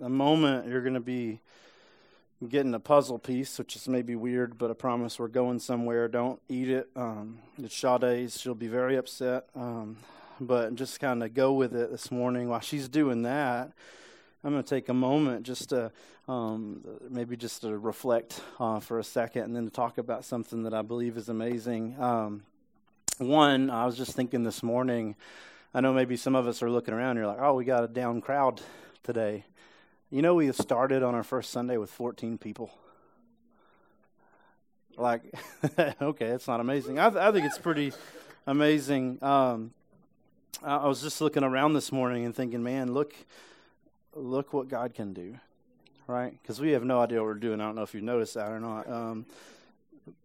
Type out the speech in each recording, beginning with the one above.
a moment you're going to be getting a puzzle piece, which is maybe weird, but I promise we're going somewhere. Don't eat it. Um, it's Sade's. She'll be very upset. Um, but just kind of go with it this morning. While she's doing that, I'm going to take a moment just to um, maybe just to reflect uh, for a second and then to talk about something that I believe is amazing. Um, one, I was just thinking this morning, I know maybe some of us are looking around, you're like, oh, we got a down crowd today. You know, we started on our first Sunday with 14 people. Like, okay, it's not amazing. I, th- I think it's pretty amazing. Um, I was just looking around this morning and thinking, man, look, look what God can do, right? Because we have no idea what we're doing. I don't know if you noticed that or not. Um,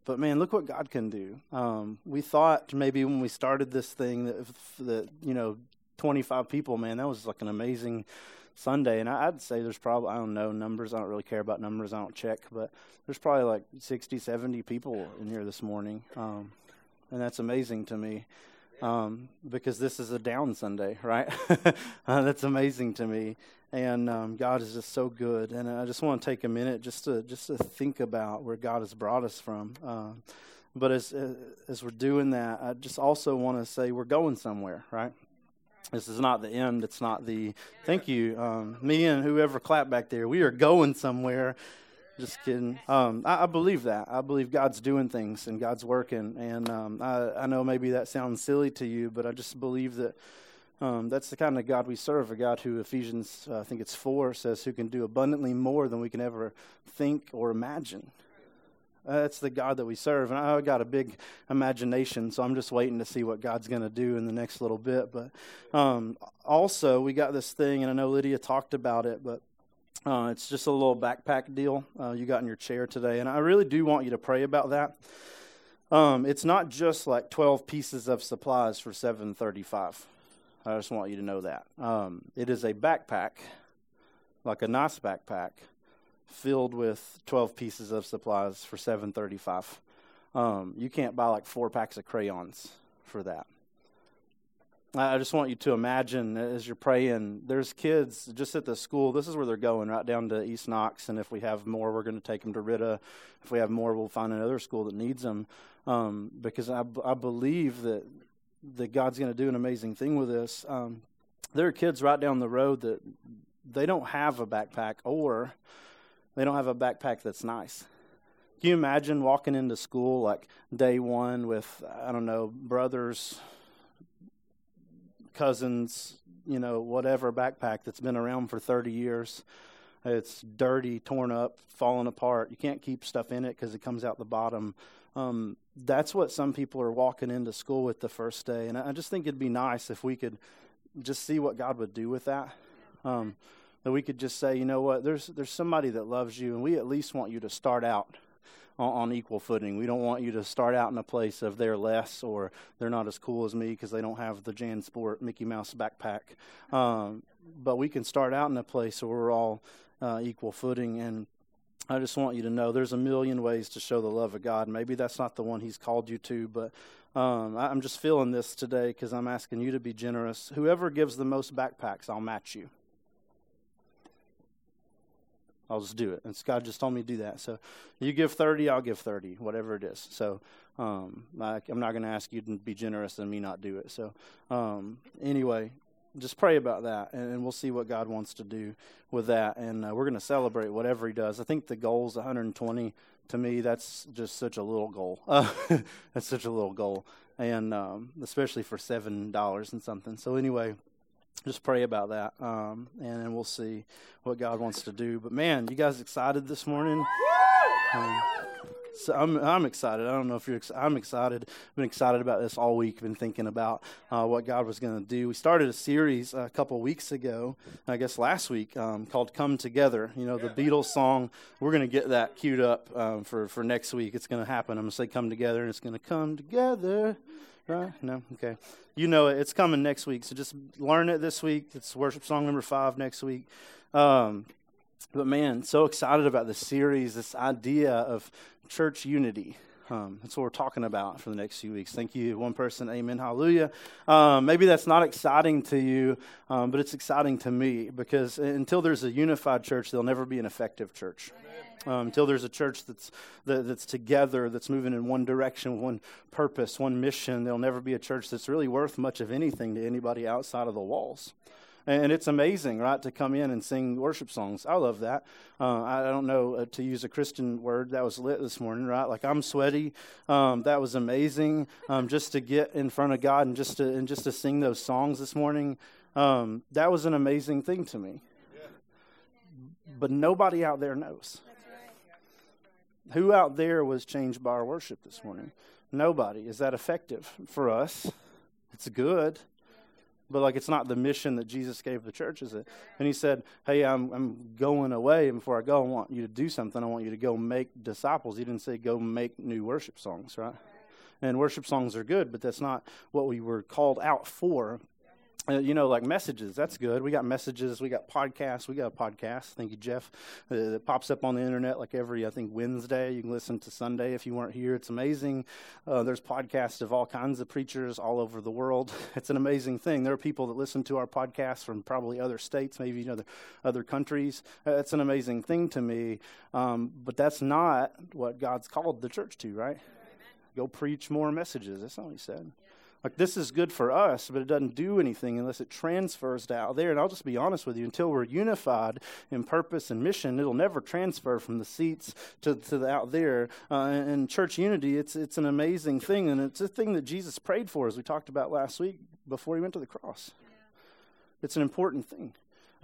but man, look what God can do. Um, we thought maybe when we started this thing that, that you know, 25 people, man, that was like an amazing Sunday, and I'd say there's probably, I don't know numbers, I don't really care about numbers, I don't check, but there's probably like 60, 70 people in here this morning. Um, and that's amazing to me um, because this is a down Sunday, right? uh, that's amazing to me. And um, God is just so good. And I just want to take a minute just to just to think about where God has brought us from. Uh, but as as we're doing that, I just also want to say we're going somewhere, right? This is not the end. It's not the thank you. Um, me and whoever clapped back there, we are going somewhere. Just kidding. Um, I, I, believe that. I believe God's doing things and God's working. And um, I, I, know maybe that sounds silly to you, but I just believe that um, that's the kind of God we serve. A God who Ephesians, uh, I think it's four, says, who can do abundantly more than we can ever think or imagine. That's the God that we serve. And I've got a big imagination, so I'm just waiting to see what God's going to do in the next little bit. But um, also, we got this thing, and I know Lydia talked about it, but uh, it's just a little backpack deal uh, you got in your chair today. And I really do want you to pray about that. Um, it's not just like 12 pieces of supplies for 735. I just want you to know that. Um, it is a backpack, like a nice backpack filled with 12 pieces of supplies for 735 um, you can't buy like four packs of crayons for that. I just want you to imagine as you're praying there's kids just at the school this is where they're going right down to east knox and if we have more we're going to take them to Ritta. if we have more we'll find another school that needs them um, because I, I believe that that god's going to do an amazing thing with this um, there are kids right down the road that they don't have a backpack or they don't have a backpack that's nice. Can you imagine walking into school like day one with, I don't know, brothers, cousins, you know, whatever backpack that's been around for 30 years? It's dirty, torn up, falling apart. You can't keep stuff in it because it comes out the bottom. Um, that's what some people are walking into school with the first day. And I just think it'd be nice if we could just see what God would do with that. Um, that we could just say, you know what, there's there's somebody that loves you, and we at least want you to start out on, on equal footing. We don't want you to start out in a place of they're less or they're not as cool as me because they don't have the JanSport Mickey Mouse backpack. Um, but we can start out in a place where we're all uh, equal footing and. I just want you to know there's a million ways to show the love of God. Maybe that's not the one He's called you to, but um, I'm just feeling this today because I'm asking you to be generous. Whoever gives the most backpacks, I'll match you. I'll just do it. And God just told me to do that. So you give 30, I'll give 30, whatever it is. So um, I, am not going to ask you to be generous and me not do it. So um, anyway, just pray about that, and, and, we'll see what God wants to do with that. And uh, we're going to celebrate whatever He does. I think the goal is 120. To me, that's just such a little goal. That's such a little goal, and um, especially for seven dollars and something. So anyway just pray about that, um, and, and we'll see what God wants to do. But man, you guys excited this morning? Um, so I'm I'm excited. I don't know if you're. Ex- I'm excited. I've been excited about this all week. Been thinking about uh, what God was going to do. We started a series a couple weeks ago, I guess last week, um, called "Come Together." You know, the Beatles song. We're going to get that queued up um, for for next week. It's going to happen. I'm going to say "Come Together," and it's going to come together. Right? No? Okay. You know it. It's coming next week. So just learn it this week. It's worship song number five next week. Um, but man, so excited about this series, this idea of church unity. Um, that's what we're talking about for the next few weeks. Thank you, one person. Amen. Hallelujah. Um, maybe that's not exciting to you, um, but it's exciting to me because until there's a unified church, there'll never be an effective church. Um, until there's a church that's that, that's together, that's moving in one direction, one purpose, one mission, there'll never be a church that's really worth much of anything to anybody outside of the walls. And it's amazing, right, to come in and sing worship songs. I love that. Uh, I don't know uh, to use a Christian word that was lit this morning, right? Like I'm sweaty. Um, that was amazing. Um, just to get in front of God and just to and just to sing those songs this morning. Um, that was an amazing thing to me. But nobody out there knows. Who out there was changed by our worship this morning? Nobody. Is that effective for us? It's good but like it's not the mission that Jesus gave the church, is it? And he said, Hey, I'm I'm going away, and before I go, I want you to do something. I want you to go make disciples. He didn't say go make new worship songs, right? And worship songs are good, but that's not what we were called out for. Uh, you know, like messages, that's good. We got messages, we got podcasts, we got a podcast. Thank you, Jeff. Uh, it pops up on the internet like every, I think, Wednesday. You can listen to Sunday if you weren't here. It's amazing. Uh, there's podcasts of all kinds of preachers all over the world. It's an amazing thing. There are people that listen to our podcast from probably other states, maybe you know, other, other countries. Uh, it's an amazing thing to me. Um, but that's not what God's called the church to, right? Go preach more messages. That's what he said. Like, this is good for us, but it doesn't do anything unless it transfers to out there. And I'll just be honest with you until we're unified in purpose and mission, it'll never transfer from the seats to, to the out there. Uh, and church unity, it's, it's an amazing thing. And it's a thing that Jesus prayed for, as we talked about last week before he went to the cross. It's an important thing.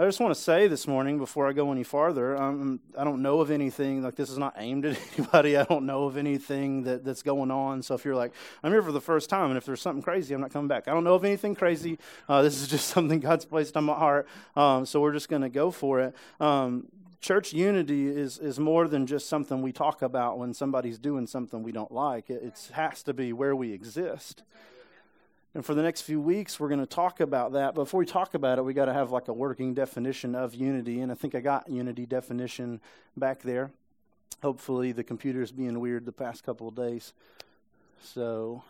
I just want to say this morning before I go any farther, um, I don't know of anything, like this is not aimed at anybody. I don't know of anything that, that's going on. So if you're like, I'm here for the first time, and if there's something crazy, I'm not coming back. I don't know of anything crazy. Uh, this is just something God's placed on my heart. Um, so we're just going to go for it. Um, church unity is, is more than just something we talk about when somebody's doing something we don't like. It, it has to be where we exist. And for the next few weeks, we're going to talk about that. Before we talk about it, we got to have like a working definition of unity. And I think I got unity definition back there. Hopefully, the computer's being weird the past couple of days. So,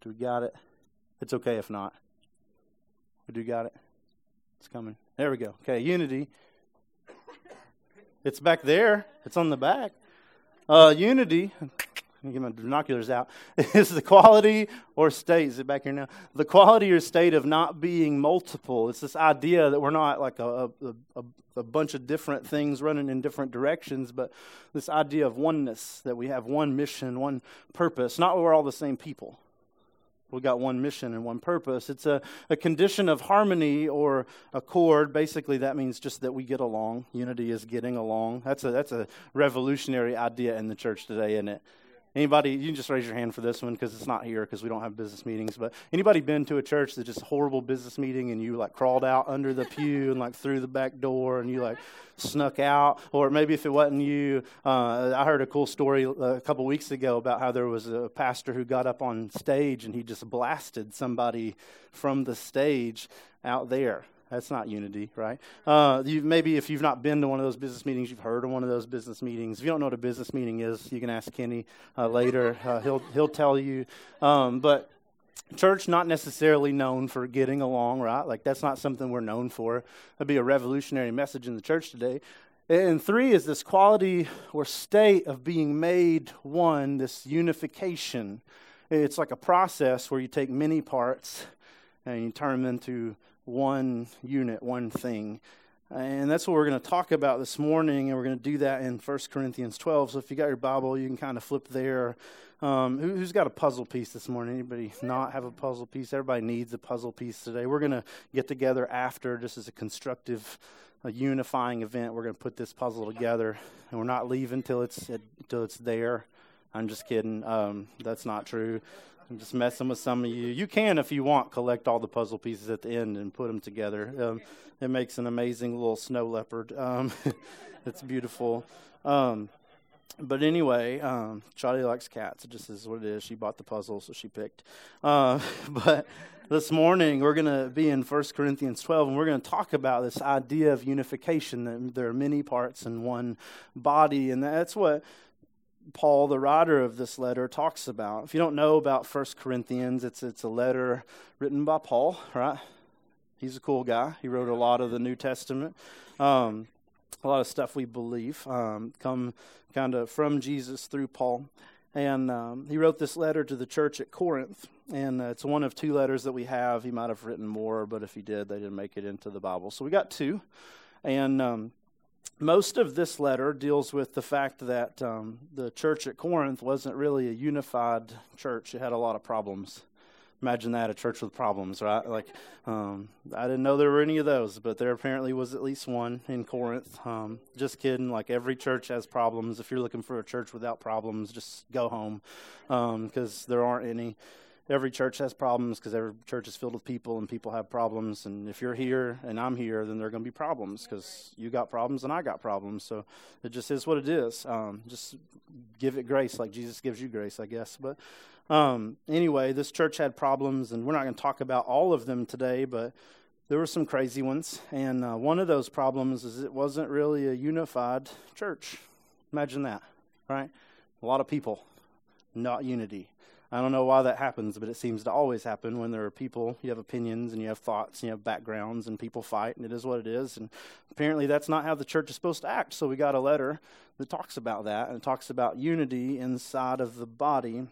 do we got it? It's okay if not. We do got it. It's coming. There we go. Okay, unity. It's back there. It's on the back. Uh, unity me get my binoculars out, is the quality or state, is it back here now? The quality or state of not being multiple. It's this idea that we're not like a, a, a, a bunch of different things running in different directions, but this idea of oneness, that we have one mission, one purpose. Not we're all the same people. We got one mission and one purpose. It's a, a condition of harmony or accord. Basically, that means just that we get along. Unity is getting along. That's a that's a revolutionary idea in the church today, isn't it? Anybody, you can just raise your hand for this one because it's not here because we don't have business meetings. But anybody been to a church that's just horrible business meeting and you like crawled out under the pew and like through the back door and you like snuck out? Or maybe if it wasn't you, uh, I heard a cool story a couple weeks ago about how there was a pastor who got up on stage and he just blasted somebody from the stage out there. That's not unity, right? Uh, you, maybe if you've not been to one of those business meetings, you've heard of one of those business meetings. If you don't know what a business meeting is, you can ask Kenny uh, later. Uh, he'll he'll tell you. Um, but church not necessarily known for getting along, right? Like that's not something we're known for. That'd be a revolutionary message in the church today. And three is this quality or state of being made one, this unification. It's like a process where you take many parts and you turn them into one unit, one thing. And that's what we're going to talk about this morning, and we're going to do that in 1 Corinthians 12. So if you got your Bible, you can kind of flip there. Um, who, has got a puzzle piece this morning? Anybody not have a puzzle piece? Everybody needs a puzzle piece today. We're going to get together after, just as a constructive, a unifying event. We're going to put this puzzle together, and we're not leaving until it's until it's there. I'm just kidding. Um, that's not true. I'm just messing with some of you. You can, if you want, collect all the puzzle pieces at the end and put them together. Um, it makes an amazing little snow leopard. Um, it's beautiful. Um, but anyway, um, Charlie likes cats. It just is what it is. She bought the puzzle, so she picked. Uh, but this morning we're going to be in 1 Corinthians 12, and we're going to talk about this idea of unification that there are many parts in one body, and that's what Paul, the writer of this letter, talks about. If you don't know about First Corinthians, it's, it's a letter written by Paul, right? He's a cool guy. He wrote a lot of the New Testament. Um, a lot of stuff we believe um, come kind of from Jesus through Paul. And um, he wrote this letter to the church at Corinth. And uh, it's one of two letters that we have. He might have written more, but if he did, they didn't make it into the Bible. So we got two. And um, most of this letter deals with the fact that um, the church at Corinth wasn't really a unified church, it had a lot of problems. Imagine that a church with problems, right? Like, um, I didn't know there were any of those, but there apparently was at least one in Corinth. Um, just kidding. Like, every church has problems. If you're looking for a church without problems, just go home because um, there aren't any every church has problems because every church is filled with people and people have problems. And if you're here and I'm here, then there are going to be problems because you got problems and I got problems. So it just is what it is. Um, just give it grace like Jesus gives you grace, I guess. But um, anyway, this church had problems, and we're not going to talk about all of them today, but there were some crazy ones. And uh, one of those problems is it wasn't really a unified church. Imagine that, right? A lot of people, not unity. I don't know why that happens, but it seems to always happen when there are people, you have opinions and you have thoughts and you have backgrounds and people fight and it is what it is. And apparently that's not how the church is supposed to act. So we got a letter that talks about that and it talks about unity inside of the body.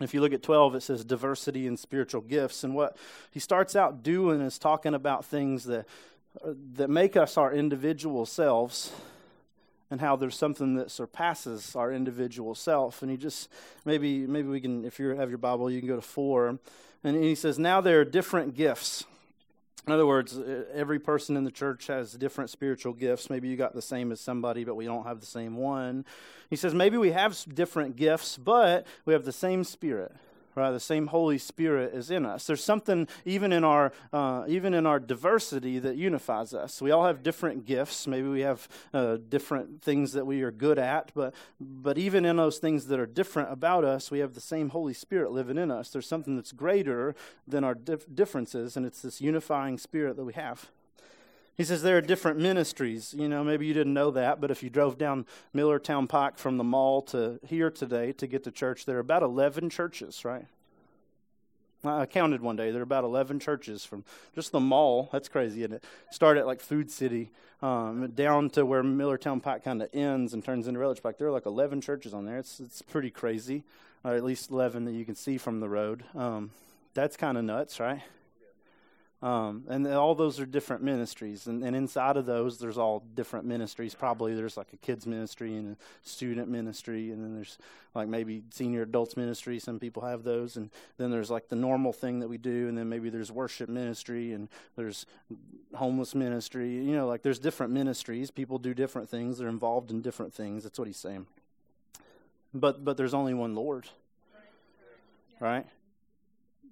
If you look at 12, it says diversity and spiritual gifts. And what he starts out doing is talking about things that, uh, that make us our individual selves and how there's something that surpasses our individual self. And he just maybe maybe we can if you have your Bible, you can go to four. And he says, Now there are different gifts. In other words, every person in the church has different spiritual gifts. Maybe you got the same as somebody, but we don't have the same one. He says, maybe we have different gifts, but we have the same spirit right? The same Holy Spirit is in us. There's something even in our uh, even in our diversity that unifies us. We all have different gifts. Maybe we have uh, different things that we are good at, but but even in those things that are different about us, we have the same Holy Spirit living in us. There's something that's greater than our dif- differences, and it's this unifying Spirit that we have. He says there are different ministries. You know, maybe you didn't know that, but if you drove down Millertown Pike from the mall to here today to get to church, there are about 11 churches, right? I counted one day. There are about 11 churches from just the mall. That's crazy, isn't it? Start at like Food City um, down to where Millertown Pike kind of ends and turns into Village Pike. There are like 11 churches on there. It's, it's pretty crazy, or at least 11 that you can see from the road. Um, that's kind of nuts, right? Um, and all those are different ministries. And, and, inside of those, there's all different ministries. Probably there's like a kids ministry and a student ministry, and then there's like maybe senior adults ministry. Some people have those. And then there's like the normal thing that we do, and then maybe there's worship ministry, and there's homeless ministry. You know, like there's different ministries. People do different things. They're involved in different things. That's what he's saying. But but there's only one Lord, right?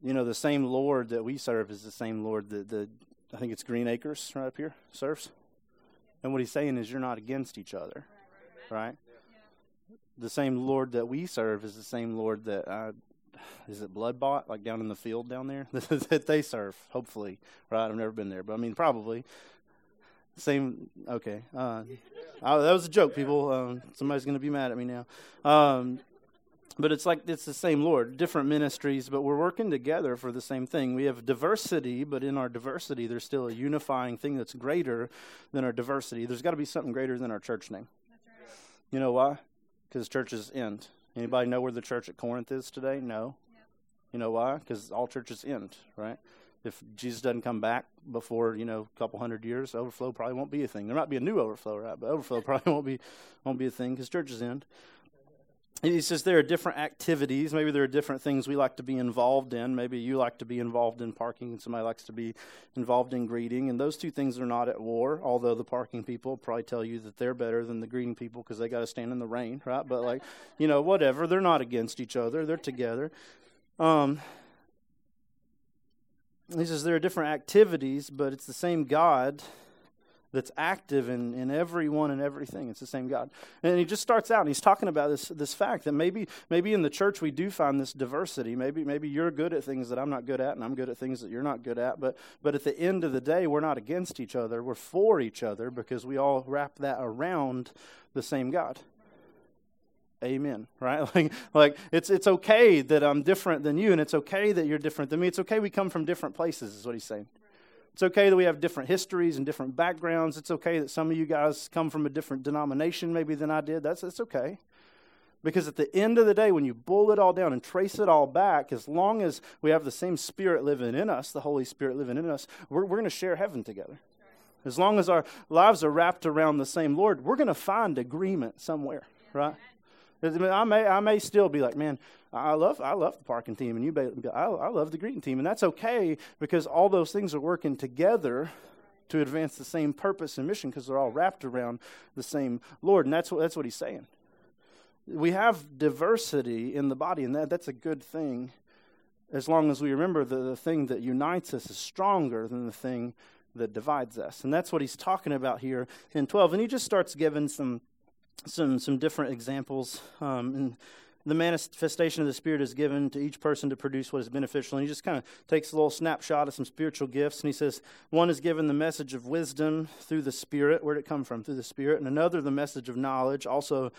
You know, the same Lord that we serve is the same Lord that the I think it's Green Acres right up here serves. And what he's saying is you're not against each other, right? The same Lord that we serve is the same Lord that uh, is it blood bought like down in the field down there that they serve. Hopefully, right? I've never been there, but I mean probably same. Okay, uh, I, that was a joke, people. Um, somebody's to be mad at me now. Um, but it's like it's the same Lord, different ministries, but we're working together for the same thing. We have diversity, but in our diversity, there's still a unifying thing that's greater than our diversity. There's got to be something greater than our church name. Right. You know why? Because churches end. Anybody know where the church at Corinth is today? No. Yep. You know why? Because all churches end, right? If Jesus doesn't come back before you know a couple hundred years, overflow probably won't be a thing. There might be a new overflow, right? But overflow probably won't be won't be a thing because churches end he says there are different activities. Maybe there are different things we like to be involved in. Maybe you like to be involved in parking, and somebody likes to be involved in greeting. And those two things are not at war. Although the parking people probably tell you that they're better than the greeting people because they got to stand in the rain, right? But like, you know, whatever. They're not against each other. They're together. Um, he says there are different activities, but it's the same God that's active in, in everyone and everything. It's the same God. And he just starts out and he's talking about this, this fact that maybe, maybe in the church we do find this diversity. Maybe, maybe you're good at things that I'm not good at, and I'm good at things that you're not good at. But, but at the end of the day, we're not against each other. We're for each other because we all wrap that around the same God. amen right like like it's it's okay that i'm different than you and it's okay that you're different than me it's okay we come from different places is what he's saying it's okay that we have different histories and different backgrounds. It's okay that some of you guys come from a different denomination maybe than i did. That's that's okay. Because at the end of the day when you boil it all down and trace it all back as long as we have the same spirit living in us the holy spirit living in us we're, we're going to share heaven together. As long as our lives are wrapped around the same lord we're going to find agreement somewhere right I may, I may still be like, man, I love, I love the parking team, and you, be, I, I love the greeting team, and that's okay because all those things are working together to advance the same purpose and mission because they're all wrapped around the same Lord, and that's what that's what he's saying. We have diversity in the body, and that, that's a good thing, as long as we remember the, the thing that unites us is stronger than the thing that divides us, and that's what he's talking about here in twelve. And he just starts giving some some some different examples. Um, and the manifestation of the Spirit is given to each person to produce what is beneficial. And he just kind of takes a little snapshot of some spiritual gifts, and he says one is given the message of wisdom through the Spirit. Where did it come from? Through the Spirit. And another the message of knowledge, also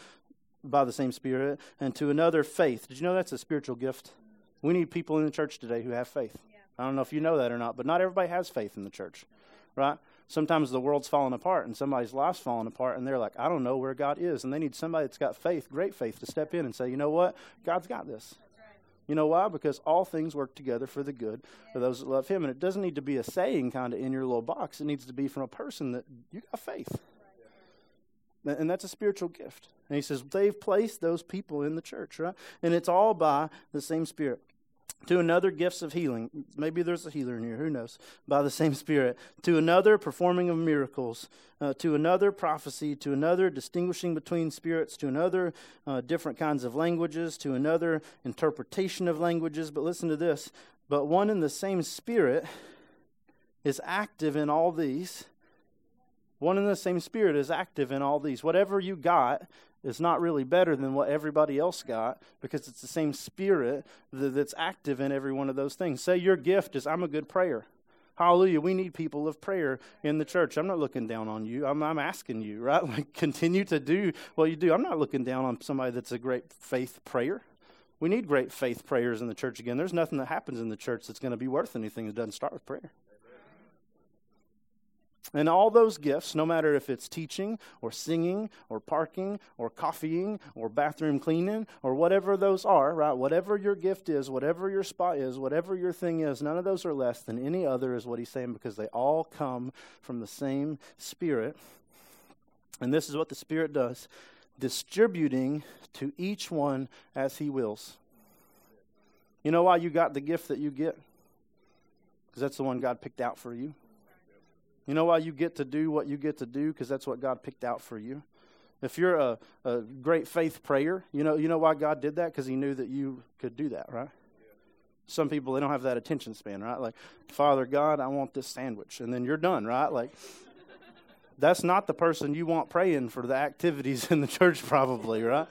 by the same Spirit. And to another faith. Did you know that's a spiritual gift? We need people in the church today who have faith. Yeah. I don't know if you know that or not, but not everybody has faith in the church, right? Sometimes the world's falling apart and somebody's life's falling apart and they're like, I don't know where God is. And they need somebody that's got faith, great faith, to step in and say, you know what? God's got this. You know why? Because all things work together for the good for those that love Him. And it doesn't need to be a saying kind of in your little box. It needs to be from a person that you got faith. And that's a spiritual gift. And he says, they've placed those people in the church, right? And it's all by the same Spirit to another gifts of healing. Maybe there's a healer in here who knows? By the same spirit. To another performing of miracles. Uh, to another prophecy. To another distinguishing between spirits. To another uh, different kinds of languages. To another interpretation of languages. But listen to this. But one and the same spirit is active in all these. One and the same spirit is active in all these. Whatever you got is not really better than what everybody else got because it's the same spirit that's active in every one of those things. Say your gift is I'm a good prayer. Hallelujah. We need people of prayer in the church. I'm not looking down on you. I'm, I'm asking you, right? Like, continue to do what you do. I'm not looking down on somebody that's a great faith prayer. We need great faith prayers in the church again. There's nothing that happens in the church that's going to be worth anything that doesn't start with prayer. And all those gifts, no matter if it's teaching or singing or parking or coffeeing or bathroom cleaning or whatever those are, right? Whatever your gift is, whatever your spot is, whatever your thing is, none of those are less than any other, is what he's saying, because they all come from the same Spirit. And this is what the Spirit does distributing to each one as he wills. You know why you got the gift that you get? Because that's the one God picked out for you. You know why you get to do what you get to do? Because that's what God picked out for you. If you're a, a great faith prayer, you know, you know why God did that? Because He knew that you could do that, right? Some people, they don't have that attention span, right? Like, Father God, I want this sandwich. And then you're done, right? Like, that's not the person you want praying for the activities in the church, probably, right?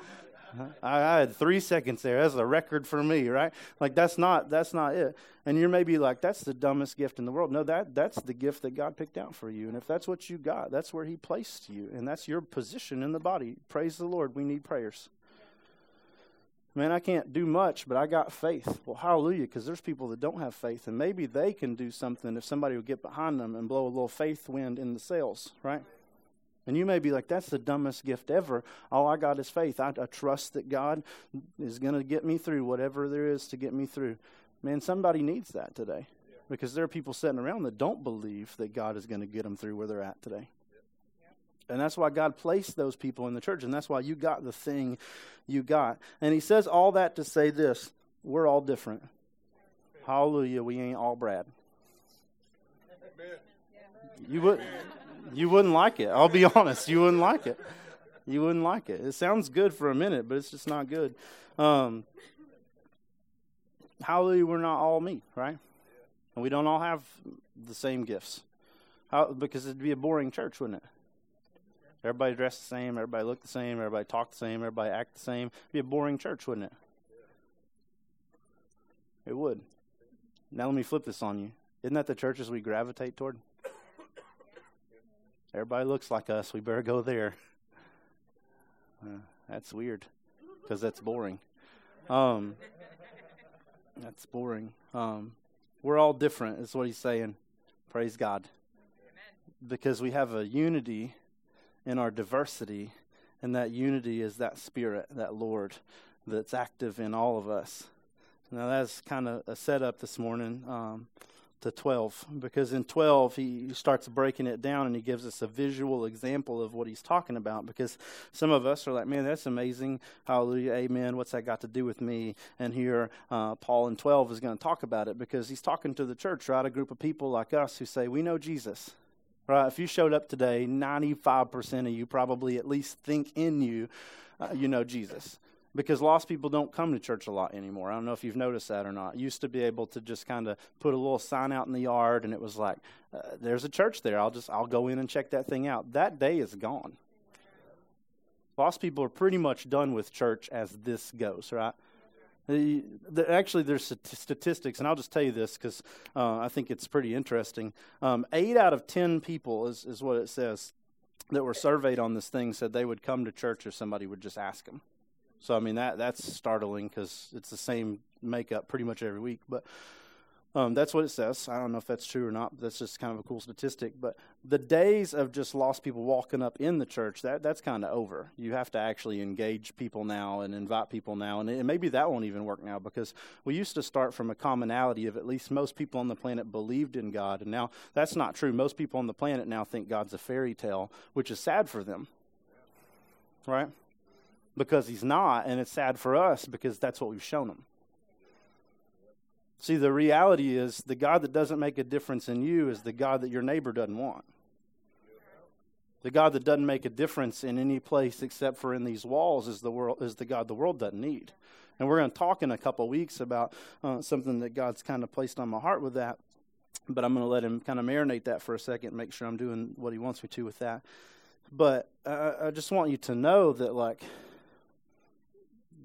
I, I had three seconds there. That's a record for me, right? Like that's not that's not it. And you're maybe like, that's the dumbest gift in the world. No, that that's the gift that God picked out for you. And if that's what you got, that's where He placed you, and that's your position in the body. Praise the Lord. We need prayers. Man, I can't do much, but I got faith. Well, hallelujah, because there's people that don't have faith, and maybe they can do something if somebody would get behind them and blow a little faith wind in the sails, right? And you may be like, that's the dumbest gift ever. All I got is faith. I, I trust that God is going to get me through whatever there is to get me through. Man, somebody needs that today because there are people sitting around that don't believe that God is going to get them through where they're at today. And that's why God placed those people in the church, and that's why you got the thing you got. And he says all that to say this we're all different. Hallelujah, we ain't all Brad. You would you wouldn't like it. I'll be honest. You wouldn't like it. You wouldn't like it. It sounds good for a minute, but it's just not good. Um, hallelujah, we're not all me, right? And we don't all have the same gifts. How, because it'd be a boring church, wouldn't it? Everybody dressed the same, everybody looked the same, everybody talked the same, everybody act the same. It'd be a boring church, wouldn't it? It would. Now let me flip this on you. Isn't that the churches we gravitate toward? Everybody looks like us. We better go there. Uh, that's weird. because that's boring. Um, that's boring. Um, we're all different, is what he's saying. Praise God. Because we have a unity in our diversity, and that unity is that Spirit, that Lord, that's active in all of us. Now, that's kind of a setup this morning. Um, to 12 because in 12 he starts breaking it down and he gives us a visual example of what he's talking about because some of us are like man that's amazing. Hallelujah. Amen. What's that got to do with me? And here uh, paul in 12 is going to talk about it because he's talking to the church right? A group of people like us who say we know jesus. Right? If you showed up today 95% of you probably at least think in you uh, you know jesus because lost people don't come to church a lot anymore. I don't know if you've noticed that or not. Used to be able to just kind of put a little sign out in the yard, and it was like, uh, "There's a church there. I'll just I'll go in and check that thing out." That day is gone. Lost people are pretty much done with church as this goes, right? The, the, actually, there's statistics, and I'll just tell you this because uh, I think it's pretty interesting. Um, eight out of ten people is, is what it says that were surveyed on this thing said they would come to church if somebody would just ask them. So I mean that that's startling because it's the same makeup pretty much every week. But um, that's what it says. I don't know if that's true or not. that's just kind of a cool statistic. But the days of just lost people walking up in the church that that's kind of over. You have to actually engage people now and invite people now, and, and maybe that won't even work now because we used to start from a commonality of at least most people on the planet believed in God, and now that's not true. Most people on the planet now think God's a fairy tale, which is sad for them. Right? Because he's not, and it's sad for us because that's what we've shown him. See, the reality is the God that doesn't make a difference in you is the God that your neighbor doesn't want. The God that doesn't make a difference in any place except for in these walls is the world is the God the world doesn't need. And we're going to talk in a couple weeks about uh, something that God's kind of placed on my heart with that. But I'm going to let him kind of marinate that for a second, make sure I'm doing what he wants me to with that. But uh, I just want you to know that, like,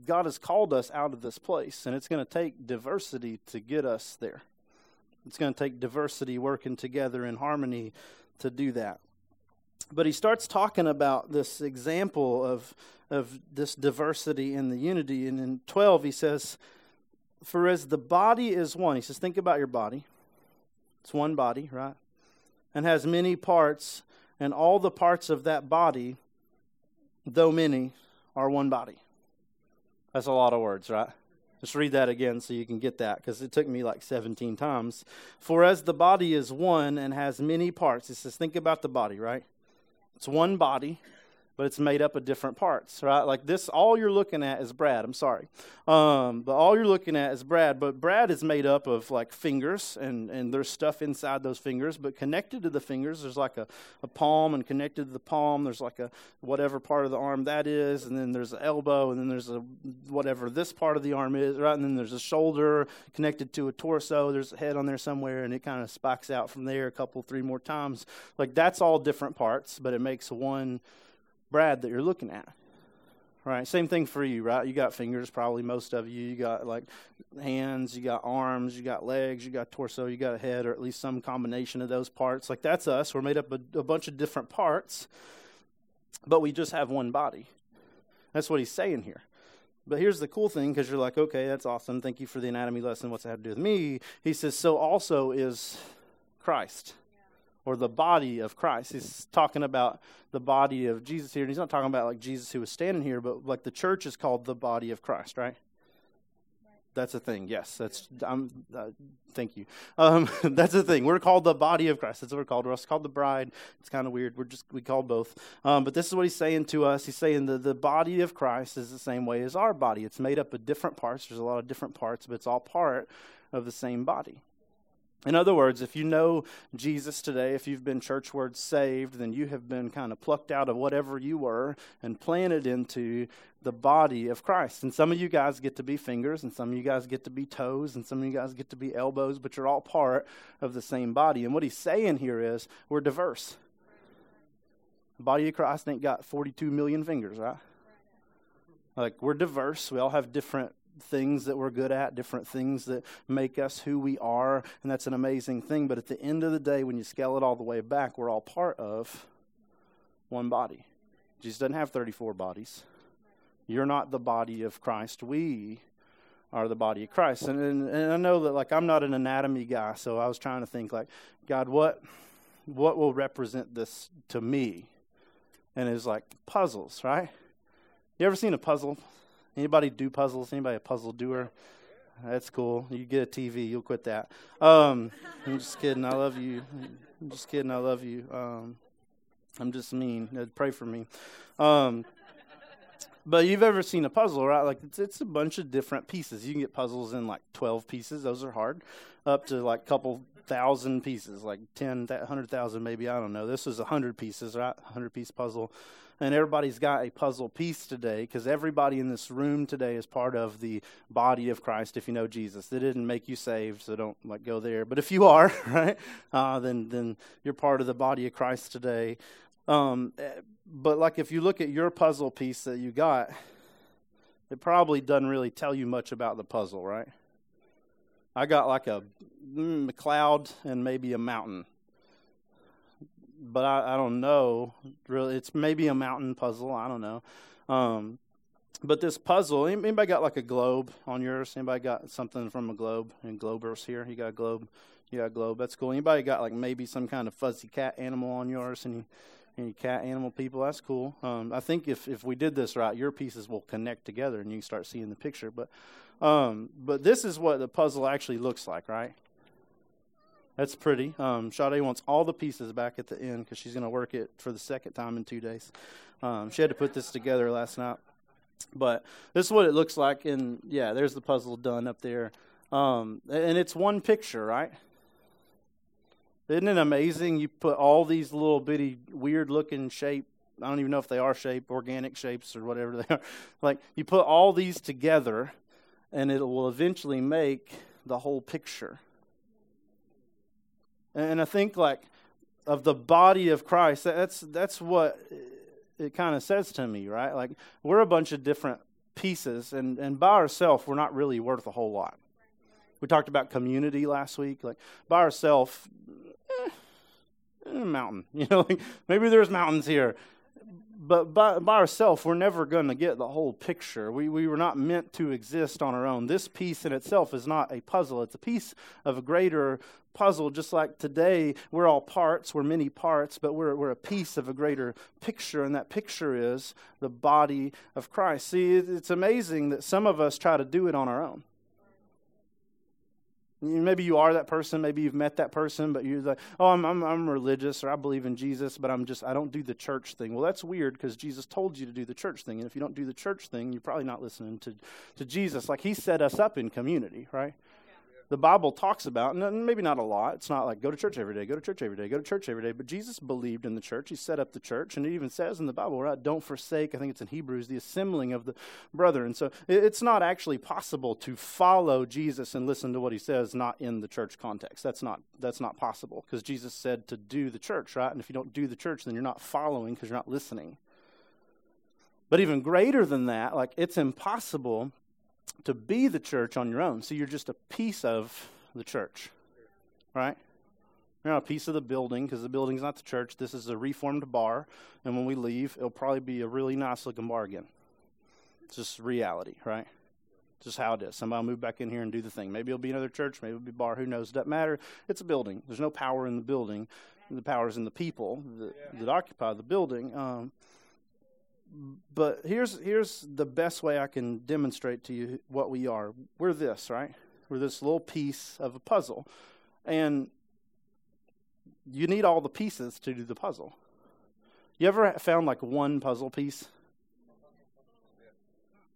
God has called us out of this place, and it's going to take diversity to get us there. It's going to take diversity working together in harmony to do that. But he starts talking about this example of, of this diversity in the unity. And in 12, he says, For as the body is one, he says, think about your body. It's one body, right? And has many parts, and all the parts of that body, though many, are one body. That's a lot of words, right? Just read that again so you can get that because it took me like 17 times. For as the body is one and has many parts, it says, think about the body, right? It's one body but it's made up of different parts, right? Like this, all you're looking at is Brad. I'm sorry, um, but all you're looking at is Brad. But Brad is made up of like fingers, and and there's stuff inside those fingers. But connected to the fingers, there's like a, a palm, and connected to the palm, there's like a whatever part of the arm that is, and then there's an elbow, and then there's a whatever this part of the arm is, right? And then there's a shoulder connected to a torso. There's a head on there somewhere, and it kind of spikes out from there a couple, three more times. Like that's all different parts, but it makes one Brad that you're looking at. Right, same thing for you, right? You got fingers, probably most of you. You got like hands, you got arms, you got legs, you got torso, you got a head, or at least some combination of those parts. Like that's us. We're made up of a bunch of different parts, but we just have one body. That's what he's saying here. But here's the cool thing because you're like, okay, that's awesome. Thank you for the anatomy lesson. What's that have to do with me? He says, so also is Christ or the body of Christ. He's talking about the body of Jesus here. And he's not talking about like Jesus who was standing here, but like the church is called the body of Christ, right? That's a thing. Yes, that's. I'm. Uh, thank you. Um, that's a thing. We're called the body of Christ. That's what we're called. We're also called the bride. It's kind of weird. We're just we call both. Um, but this is what he's saying to us. He's saying the the body of Christ is the same way as our body. It's made up of different parts. There's a lot of different parts, but it's all part of the same body. In other words, if you know Jesus today, if you've been church word saved, then you have been kind of plucked out of whatever you were and planted into the body of Christ. And some of you guys get to be fingers, and some of you guys get to be toes, and some of you guys get to be elbows, but you're all part of the same body. And what he's saying here is we're diverse. The body of Christ ain't got 42 million fingers, right? Like, we're diverse. We all have different things that we're good at, different things that make us who we are, and that's an amazing thing. But at the end of the day, when you scale it all the way back, we're all part of one body. Jesus doesn't have 34 bodies. You're not the body of Christ. We are the body of Christ. And, and, and I know that like I'm not an anatomy guy, so I was trying to think like, God, what what will represent this to me? And it's like puzzles, right? You ever seen a puzzle? Anybody do puzzles? Anybody a puzzle doer? That's cool. You get a TV, you'll quit that. Um, I'm just kidding. I love you. I'm just kidding. I love you. Um, I'm just mean. Pray for me. Um, but you've ever seen a puzzle, right? Like it's, it's a bunch of different pieces. You can get puzzles in like 12 pieces. Those are hard. Up to like a couple thousand pieces, like 10, 100,000 maybe. I don't know. This is a 100 pieces, right? 100 piece puzzle. And everybody's got a puzzle piece today because everybody in this room today is part of the body of Christ if you know Jesus. They didn't make you saved, so don't like go there. But if you are, right, uh, then, then you're part of the body of Christ today. Um, but like if you look at your puzzle piece that you got, it probably doesn't really tell you much about the puzzle, right? I got like a, mm, a cloud and maybe a mountain, but I, I, don't know. Really, it's maybe a mountain puzzle. I don't know. Um, but this puzzle, anybody got like a globe on yours? Anybody got something from a globe? And globers here, you got a globe. You got a globe. That's cool. Anybody got like maybe some kind of fuzzy cat animal on yours? And you, any cat animal people that's cool um, i think if, if we did this right your pieces will connect together and you can start seeing the picture but um, but this is what the puzzle actually looks like right that's pretty um, Sade wants all the pieces back at the end because she's going to work it for the second time in two days um, she had to put this together last night but this is what it looks like and yeah there's the puzzle done up there um, and it's one picture right isn't it amazing? You put all these little bitty weird looking shape. I don't even know if they are shape, organic shapes or whatever they are. Like you put all these together, and it will eventually make the whole picture. And I think like of the body of Christ, that's that's what it kind of says to me, right? Like we're a bunch of different pieces, and and by ourselves, we're not really worth a whole lot. We talked about community last week. Like by ourselves, eh, mountain. You know, like maybe there's mountains here. But by, by ourselves, we're never going to get the whole picture. We, we were not meant to exist on our own. This piece in itself is not a puzzle, it's a piece of a greater puzzle. Just like today, we're all parts, we're many parts, but we're, we're a piece of a greater picture, and that picture is the body of Christ. See, it's amazing that some of us try to do it on our own. Maybe you are that person. Maybe you've met that person, but you're like, oh, I'm, I'm, I'm religious or I believe in Jesus, but I'm just, I don't do the church thing. Well, that's weird because Jesus told you to do the church thing. And if you don't do the church thing, you're probably not listening to, to Jesus. Like he set us up in community, right? The Bible talks about, and maybe not a lot. It's not like go to church every day, go to church every day, go to church every day. But Jesus believed in the church. He set up the church, and it even says in the Bible, right? Don't forsake. I think it's in Hebrews, the assembling of the brother. And so it's not actually possible to follow Jesus and listen to what he says, not in the church context. That's not that's not possible because Jesus said to do the church, right? And if you don't do the church, then you're not following because you're not listening. But even greater than that, like it's impossible to be the church on your own. So you're just a piece of the church, right? You're not a piece of the building because the building's not the church. This is a reformed bar, and when we leave, it'll probably be a really nice looking bar again. It's just reality, right? Just how it is. Somebody will move back in here and do the thing. Maybe it'll be another church. Maybe it'll be a bar. Who knows? It doesn't matter. It's a building. There's no power in the building. The power is in the people that, that occupy the building. Um, but here's here's the best way I can demonstrate to you what we are. We're this, right? We're this little piece of a puzzle. And you need all the pieces to do the puzzle. You ever found like one puzzle piece?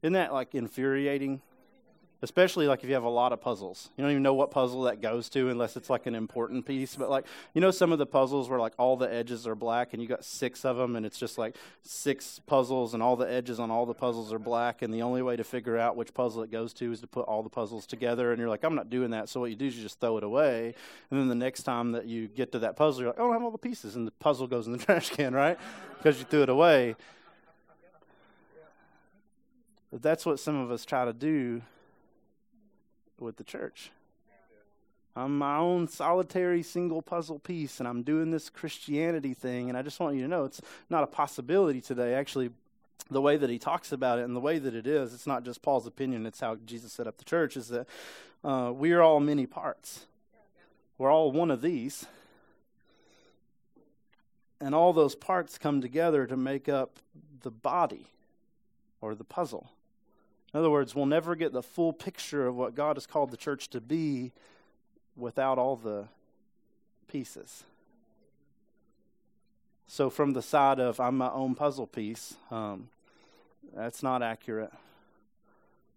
Isn't that like infuriating? Especially like if you have a lot of puzzles. You don't even know what puzzle that goes to unless it's like an important piece. But like, you know, some of the puzzles where like all the edges are black and you got six of them and it's just like six puzzles and all the edges on all the puzzles are black. And the only way to figure out which puzzle it goes to is to put all the puzzles together. And you're like, I'm not doing that. So what you do is you just throw it away. And then the next time that you get to that puzzle, you're like, oh, I have all the pieces. And the puzzle goes in the trash can, right? Because you threw it away. But that's what some of us try to do with the church. I'm my own solitary single puzzle piece, and I'm doing this Christianity thing. And I just want you to know it's not a possibility today. Actually, the way that he talks about it and the way that it is, it's not just Paul's opinion, it's how Jesus set up the church, is that uh, we are all many parts. We're all one of these. And all those parts come together to make up the body or the puzzle. In other words, we'll never get the full picture of what God has called the church to be without all the pieces. So, from the side of I'm my own puzzle piece, um, that's not accurate.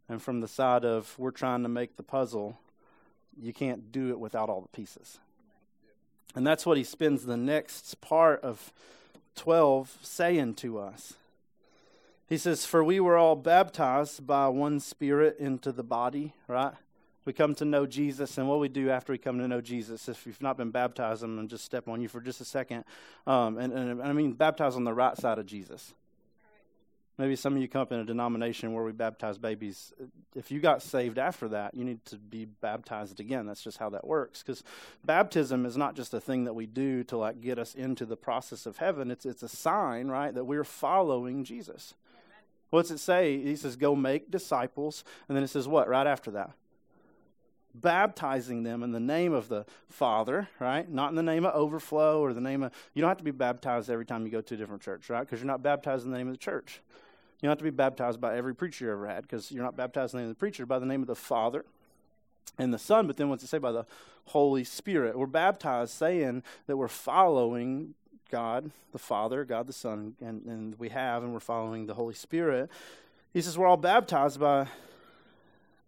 And from the side of we're trying to make the puzzle, you can't do it without all the pieces. And that's what he spends the next part of 12 saying to us. He says, For we were all baptized by one Spirit into the body, right? We come to know Jesus, and what we do after we come to know Jesus, if you've not been baptized, I'm going to just step on you for just a second. Um, and, and I mean, baptized on the right side of Jesus. Maybe some of you come up in a denomination where we baptize babies. If you got saved after that, you need to be baptized again. That's just how that works. Because baptism is not just a thing that we do to like get us into the process of heaven. It's it's a sign, right, that we're following Jesus. What's it say? He says, "Go make disciples," and then it says what right after that? Baptizing them in the name of the Father, right? Not in the name of overflow or the name of. You don't have to be baptized every time you go to a different church, right? Because you're not baptized in the name of the church. You don't have to be baptized by every preacher you ever had because you're not baptized in the name of the preacher, by the name of the Father and the Son. But then what's it say? By the Holy Spirit. We're baptized saying that we're following God the Father, God the Son, and, and we have, and we're following the Holy Spirit. He says we're all baptized by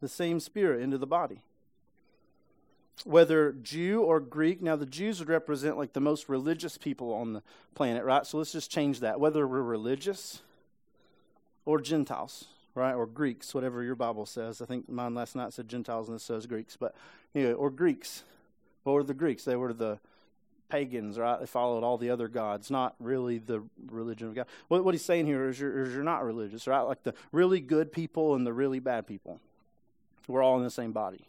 the same Spirit into the body. Whether Jew or Greek, now the Jews would represent like the most religious people on the planet, right? So let's just change that. Whether we're religious, or Gentiles, right? Or Greeks, whatever your Bible says. I think mine last night said Gentiles and this says Greeks, but anyway, or Greeks. Were the Greeks? They were the pagans, right? They followed all the other gods, not really the religion of God. What, what he's saying here is you're, is you're not religious, right? Like the really good people and the really bad people. We're all in the same body.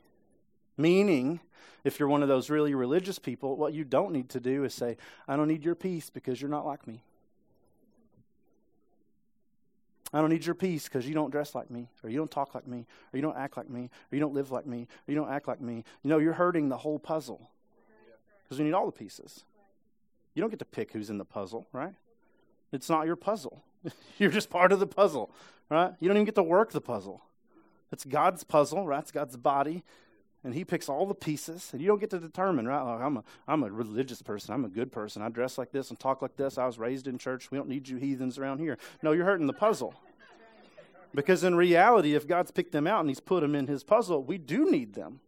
Meaning, if you're one of those really religious people, what you don't need to do is say, I don't need your piece because you're not like me. I don't need your piece because you don't dress like me, or you don't talk like me, or you don't act like me, or you don't live like me, or you don't act like me. You know, you're hurting the whole puzzle because we need all the pieces. You don't get to pick who's in the puzzle, right? It's not your puzzle. you're just part of the puzzle, right? You don't even get to work the puzzle. It's God's puzzle, right? It's God's body and he picks all the pieces, and you don't get to determine, right? Like, I'm a, I'm a religious person. I'm a good person. I dress like this and talk like this. I was raised in church. We don't need you heathens around here. No, you're hurting the puzzle. Because in reality, if God's picked them out and He's put them in His puzzle, we do need them.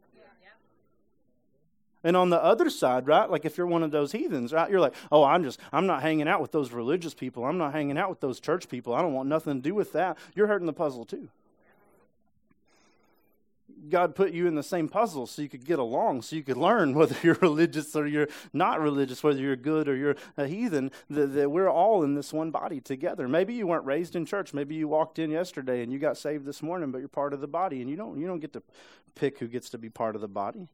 And on the other side, right, like if you're one of those heathens, right, you're like, oh, I'm just, I'm not hanging out with those religious people. I'm not hanging out with those church people. I don't want nothing to do with that. You're hurting the puzzle too. God put you in the same puzzle so you could get along, so you could learn whether you're religious or you're not religious, whether you're good or you're a heathen, that, that we're all in this one body together. Maybe you weren't raised in church. Maybe you walked in yesterday and you got saved this morning, but you're part of the body, and you don't, you don't get to pick who gets to be part of the body.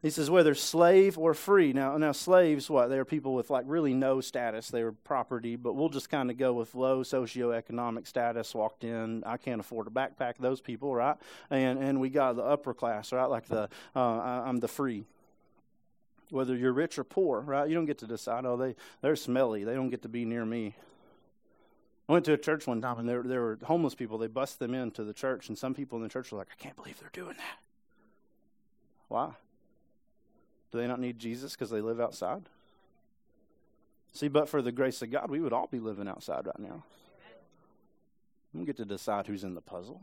He says, whether slave or free. Now, now slaves, what? They are people with like really no status. They were property, but we'll just kind of go with low socioeconomic status. Walked in, I can't afford a backpack. Those people, right? And and we got the upper class, right? Like the uh, I'm the free. Whether you're rich or poor, right? You don't get to decide. Oh, they they're smelly. They don't get to be near me. I went to a church one time, and there there were homeless people. They bust them into the church, and some people in the church were like, "I can't believe they're doing that." Why? Do they not need Jesus because they live outside? See, but for the grace of God, we would all be living outside right now. We get to decide who's in the puzzle,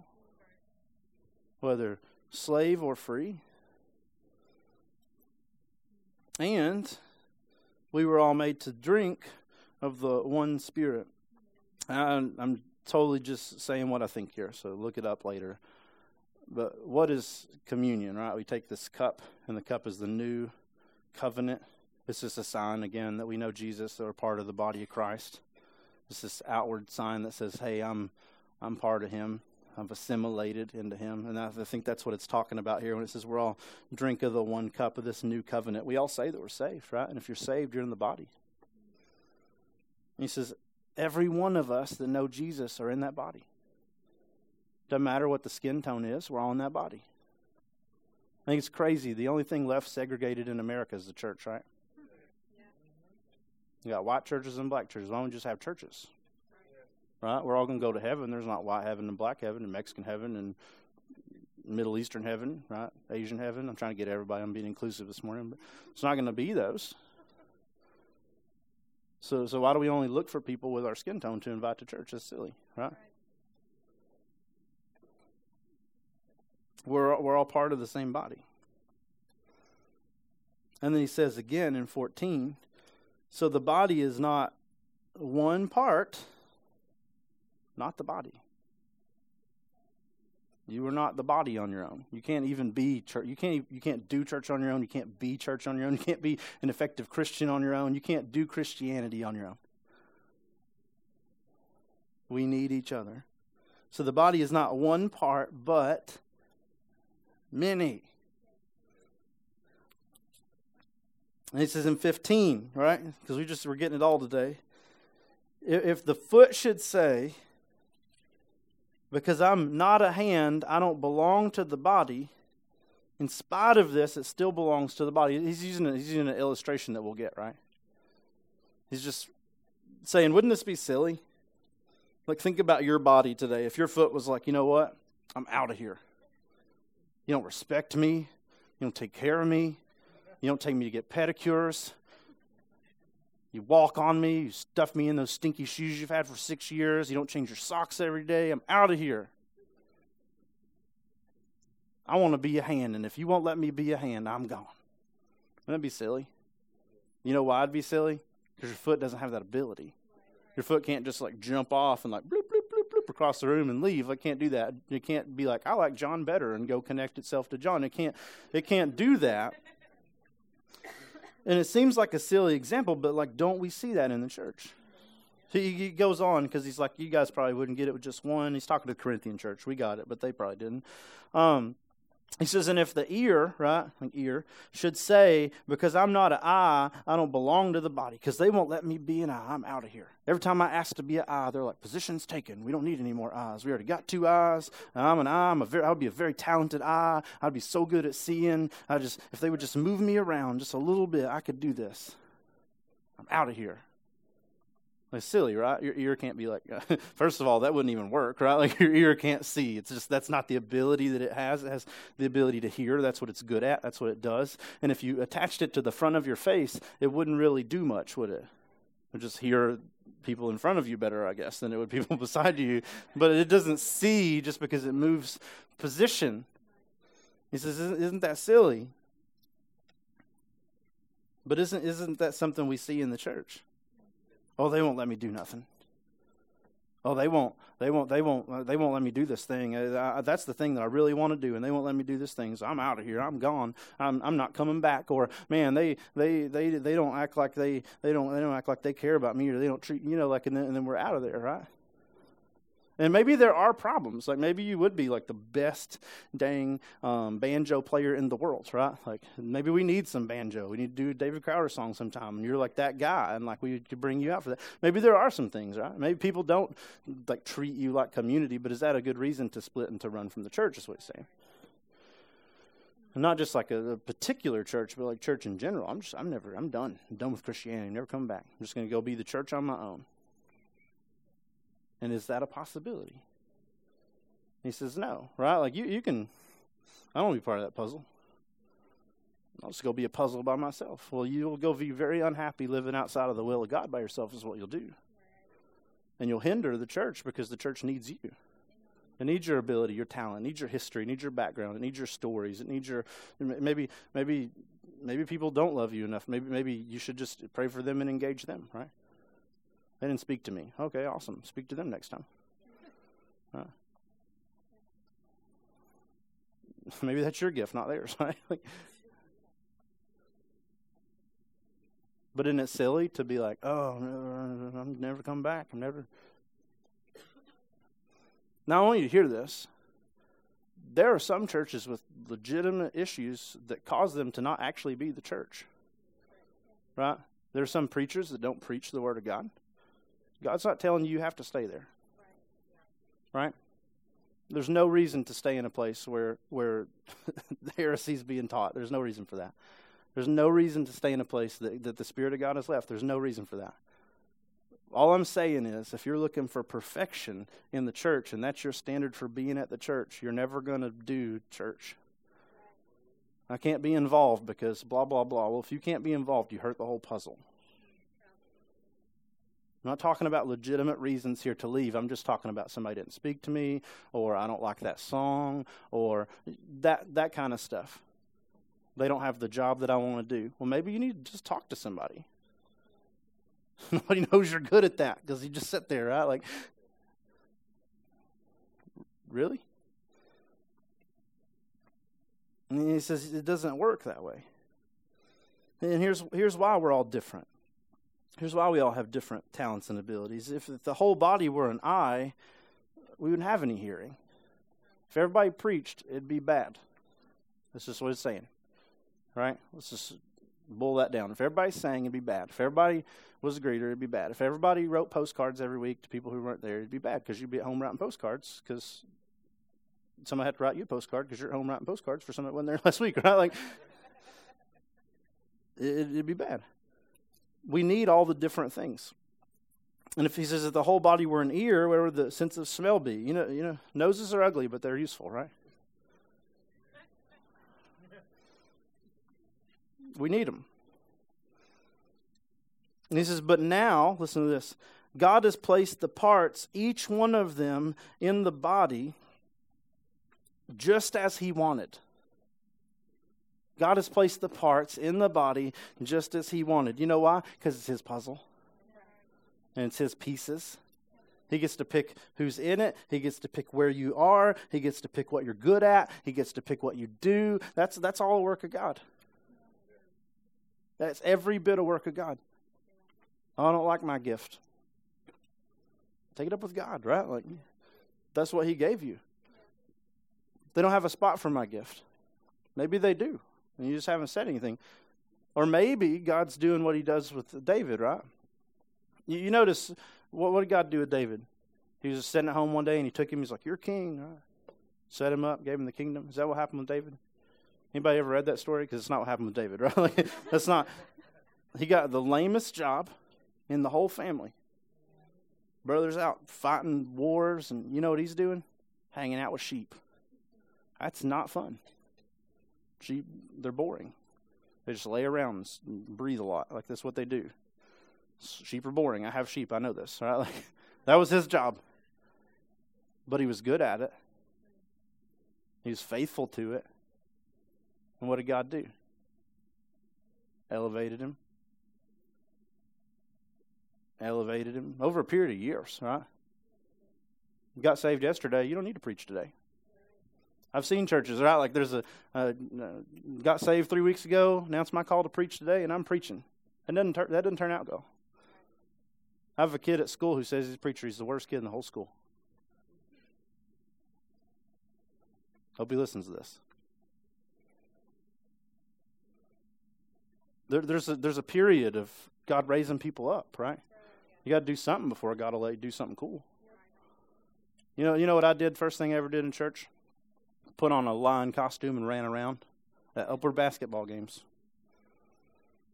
whether slave or free. And we were all made to drink of the one Spirit. I'm, I'm totally just saying what I think here, so look it up later. But what is communion, right? We take this cup, and the cup is the new covenant. This is a sign, again, that we know Jesus are part of the body of Christ. This outward sign that says, hey, I'm, I'm part of him. I've assimilated into him. And I think that's what it's talking about here when it says we're all drink of the one cup of this new covenant. We all say that we're saved, right? And if you're saved, you're in the body. And he says, Every one of us that know Jesus are in that body. Doesn't matter what the skin tone is, we're all in that body. I think it's crazy. The only thing left segregated in America is the church, right? You got white churches and black churches. Why don't we just have churches? Right? We're all going to go to heaven. There's not white heaven and black heaven and Mexican heaven and Middle Eastern heaven, right? Asian heaven. I'm trying to get everybody. I'm being inclusive this morning, but it's not going to be those. So, so why do we only look for people with our skin tone to invite to church? That's silly, right? We're, we're all part of the same body. And then he says again in 14 so the body is not one part, not the body. You are not the body on your own. You can't even be church. You can't. You can't do church on your own. You can't be church on your own. You can't be an effective Christian on your own. You can't do Christianity on your own. We need each other. So the body is not one part, but many. And he says in 15, right? Because we just we're getting it all today. If the foot should say, because I'm not a hand, I don't belong to the body. In spite of this, it still belongs to the body. He's using, a, he's using an illustration that we'll get, right? He's just saying, wouldn't this be silly? Like, think about your body today. If your foot was like, you know what? I'm out of here. You don't respect me. You don't take care of me. You don't take me to get pedicures. You walk on me. You stuff me in those stinky shoes you've had for six years. You don't change your socks every day. I'm out of here. I want to be a hand, and if you won't let me be a hand, I'm gone. Wouldn't that be silly? You know why I'd be silly? Because your foot doesn't have that ability. Your foot can't just like jump off and like bloop, across the room and leave. I can't do that. It can't be like, I like John better and go connect itself to John. It can't, it can't do that. And it seems like a silly example, but like, don't we see that in the church? He, he goes on because he's like, you guys probably wouldn't get it with just one. He's talking to the Corinthian church. We got it, but they probably didn't. Um, he says, and if the ear, right, like ear, should say, because I'm not an eye, I don't belong to the body, because they won't let me be an eye, I'm out of here. Every time I ask to be an eye, they're like, position's taken. We don't need any more eyes. We already got two eyes. I'm an eye. I'm a very, I would be a very talented eye. I'd be so good at seeing. I just, if they would just move me around just a little bit, I could do this. I'm out of here. It's silly, right? Your ear can't be like, first of all, that wouldn't even work, right? Like your ear can't see. It's just, that's not the ability that it has. It has the ability to hear. That's what it's good at. That's what it does. And if you attached it to the front of your face, it wouldn't really do much, would it? It just hear people in front of you better, I guess, than it would people beside you. But it doesn't see just because it moves position. He says, Isn't that silly? But isn't, isn't that something we see in the church? Oh, they won't let me do nothing. Oh, they won't. They won't. They won't. Uh, they won't let me do this thing. Uh, that's the thing that I really want to do, and they won't let me do this thing. So I'm out of here. I'm gone. I'm. I'm not coming back. Or man, they they they they don't act like they they don't they don't act like they care about me, or they don't treat you know like, and then, and then we're out of there, right? And maybe there are problems. Like maybe you would be like the best dang um, banjo player in the world, right? Like maybe we need some banjo. We need to do David Crowder song sometime, and you're like that guy, and like we could bring you out for that. Maybe there are some things, right? Maybe people don't like treat you like community, but is that a good reason to split and to run from the church? Is what he's saying. And not just like a, a, particular church, but like church in general. I'm just I'm never I'm done. I'm done with Christianity. I'm never coming back. I'm just going to go be the church on my own. And is that a possibility? He says, no, right? Like you, you can, I don't want to be part of that puzzle. I'll just go be a puzzle by myself. Well, you'll go be very unhappy living outside of the will of God by yourself, is what you'll do. And you'll hinder the church because the church needs you. It needs your ability, your talent, it needs your history, it needs your background, it needs your stories, it needs your maybe maybe maybe people don't love you enough. Maybe maybe you should just pray for them and engage them, right? They didn't speak to me. Okay, awesome. Speak to them next time. Maybe that's your gift, not theirs, right? but isn't it silly to be like, oh, I'm never come back. I'm never. Now, I want you to hear this. There are some churches with legitimate issues that cause them to not actually be the church. Right? There are some preachers that don't preach the Word of God. God's not telling you you have to stay there. Right? There's no reason to stay in a place where where the heresy is being taught. There's no reason for that. There's no reason to stay in a place that, that the Spirit of God has left. There's no reason for that. All I'm saying is, if you're looking for perfection in the church and that's your standard for being at the church, you're never going to do church. I can't be involved because blah, blah, blah. Well, if you can't be involved, you hurt the whole puzzle. I'm not talking about legitimate reasons here to leave. I'm just talking about somebody didn't speak to me, or I don't like that song, or that, that kind of stuff. They don't have the job that I want to do. Well, maybe you need to just talk to somebody. Nobody knows you're good at that because you just sit there, right? Like, really? And he says it doesn't work that way. And here's here's why we're all different. Here's why we all have different talents and abilities. If, the whole body were an eye, we wouldn't have any hearing. If everybody preached, it'd be bad. That's just what it's saying. Right? Let's just boil that down. If everybody sang, it'd be bad. If everybody was a greeter, it'd be bad. If everybody wrote postcards every week to people who weren't there, it'd be bad because you'd be at home writing postcards because somebody had to write you a postcard because you're at home writing postcards for someone that wasn't there last week, right? Like, it'd be bad. We need all the different things. And if he says that the whole body were an ear, where would the sense of smell be? You know, you know, noses are ugly, but they're useful, right? We need them. And he says, But now, listen to this God has placed the parts, each one of them, in the body just as he wanted. God has placed the parts in the body just as he wanted. You know why? Because it's his puzzle and it's his pieces. He gets to pick who's in it. He gets to pick where you are. He gets to pick what you're good at. He gets to pick what you do. That's, that's all a work of God. That's every bit of work of God. I don't like my gift. Take it up with God, right? Like that's what He gave you. They don't have a spot for my gift. Maybe they do, and you just haven't said anything. Or maybe God's doing what He does with David, right? You, you notice what, what did God do with David? He was sitting at home one day, and He took him. He's like, "You're king." Right? Set him up, gave him the kingdom. Is that what happened with David? Anybody ever read that story? Because it's not what happened with David, right? Like, that's not. He got the lamest job in the whole family. Brothers out fighting wars, and you know what he's doing? Hanging out with sheep. That's not fun. Sheep, they're boring. They just lay around and breathe a lot. Like that's what they do. Sheep are boring. I have sheep. I know this. Right? Like that was his job. But he was good at it. He was faithful to it. And what did God do? Elevated him. Elevated him over a period of years, right? Got saved yesterday. You don't need to preach today. I've seen churches, right? Like there's a uh, got saved three weeks ago, announced my call to preach today, and I'm preaching. And doesn't that doesn't turn out well. I have a kid at school who says he's a preacher. He's the worst kid in the whole school. Hope he listens to this. There, there's a there's a period of God raising people up, right? You got to do something before God will let you do something cool. You know, you know what I did first thing I ever did in church? Put on a lion costume and ran around at upward basketball games.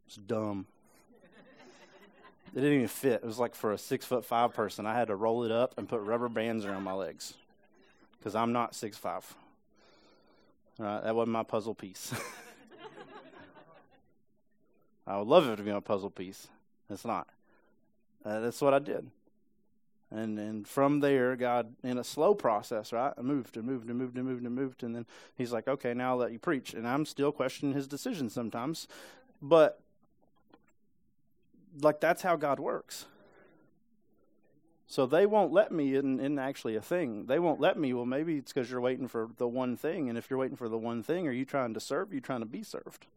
It's dumb. It didn't even fit. It was like for a six foot five person. I had to roll it up and put rubber bands around my legs because I'm not six five. Right, that wasn't my puzzle piece. I would love it to be a puzzle piece. It's not. Uh, that's what I did. And and from there, God, in a slow process, right, moved and moved and moved and moved and moved. And then He's like, okay, now I'll let you preach. And I'm still questioning His decisions sometimes. But, like, that's how God works. So they won't let me in, in actually a thing. They won't let me. Well, maybe it's because you're waiting for the one thing. And if you're waiting for the one thing, are you trying to serve? Are you trying to be served?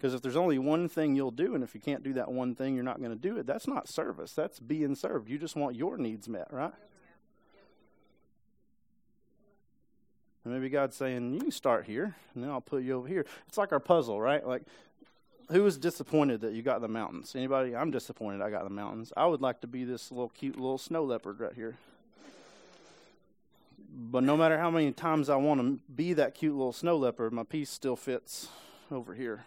Because if there's only one thing you'll do, and if you can't do that one thing, you're not going to do it, that's not service. That's being served. You just want your needs met, right? And maybe God's saying, you start here, and then I'll put you over here. It's like our puzzle, right? Like, who was disappointed that you got the mountains? Anybody? I'm disappointed I got the mountains. I would like to be this little cute little snow leopard right here. But no matter how many times I want to be that cute little snow leopard, my piece still fits over here.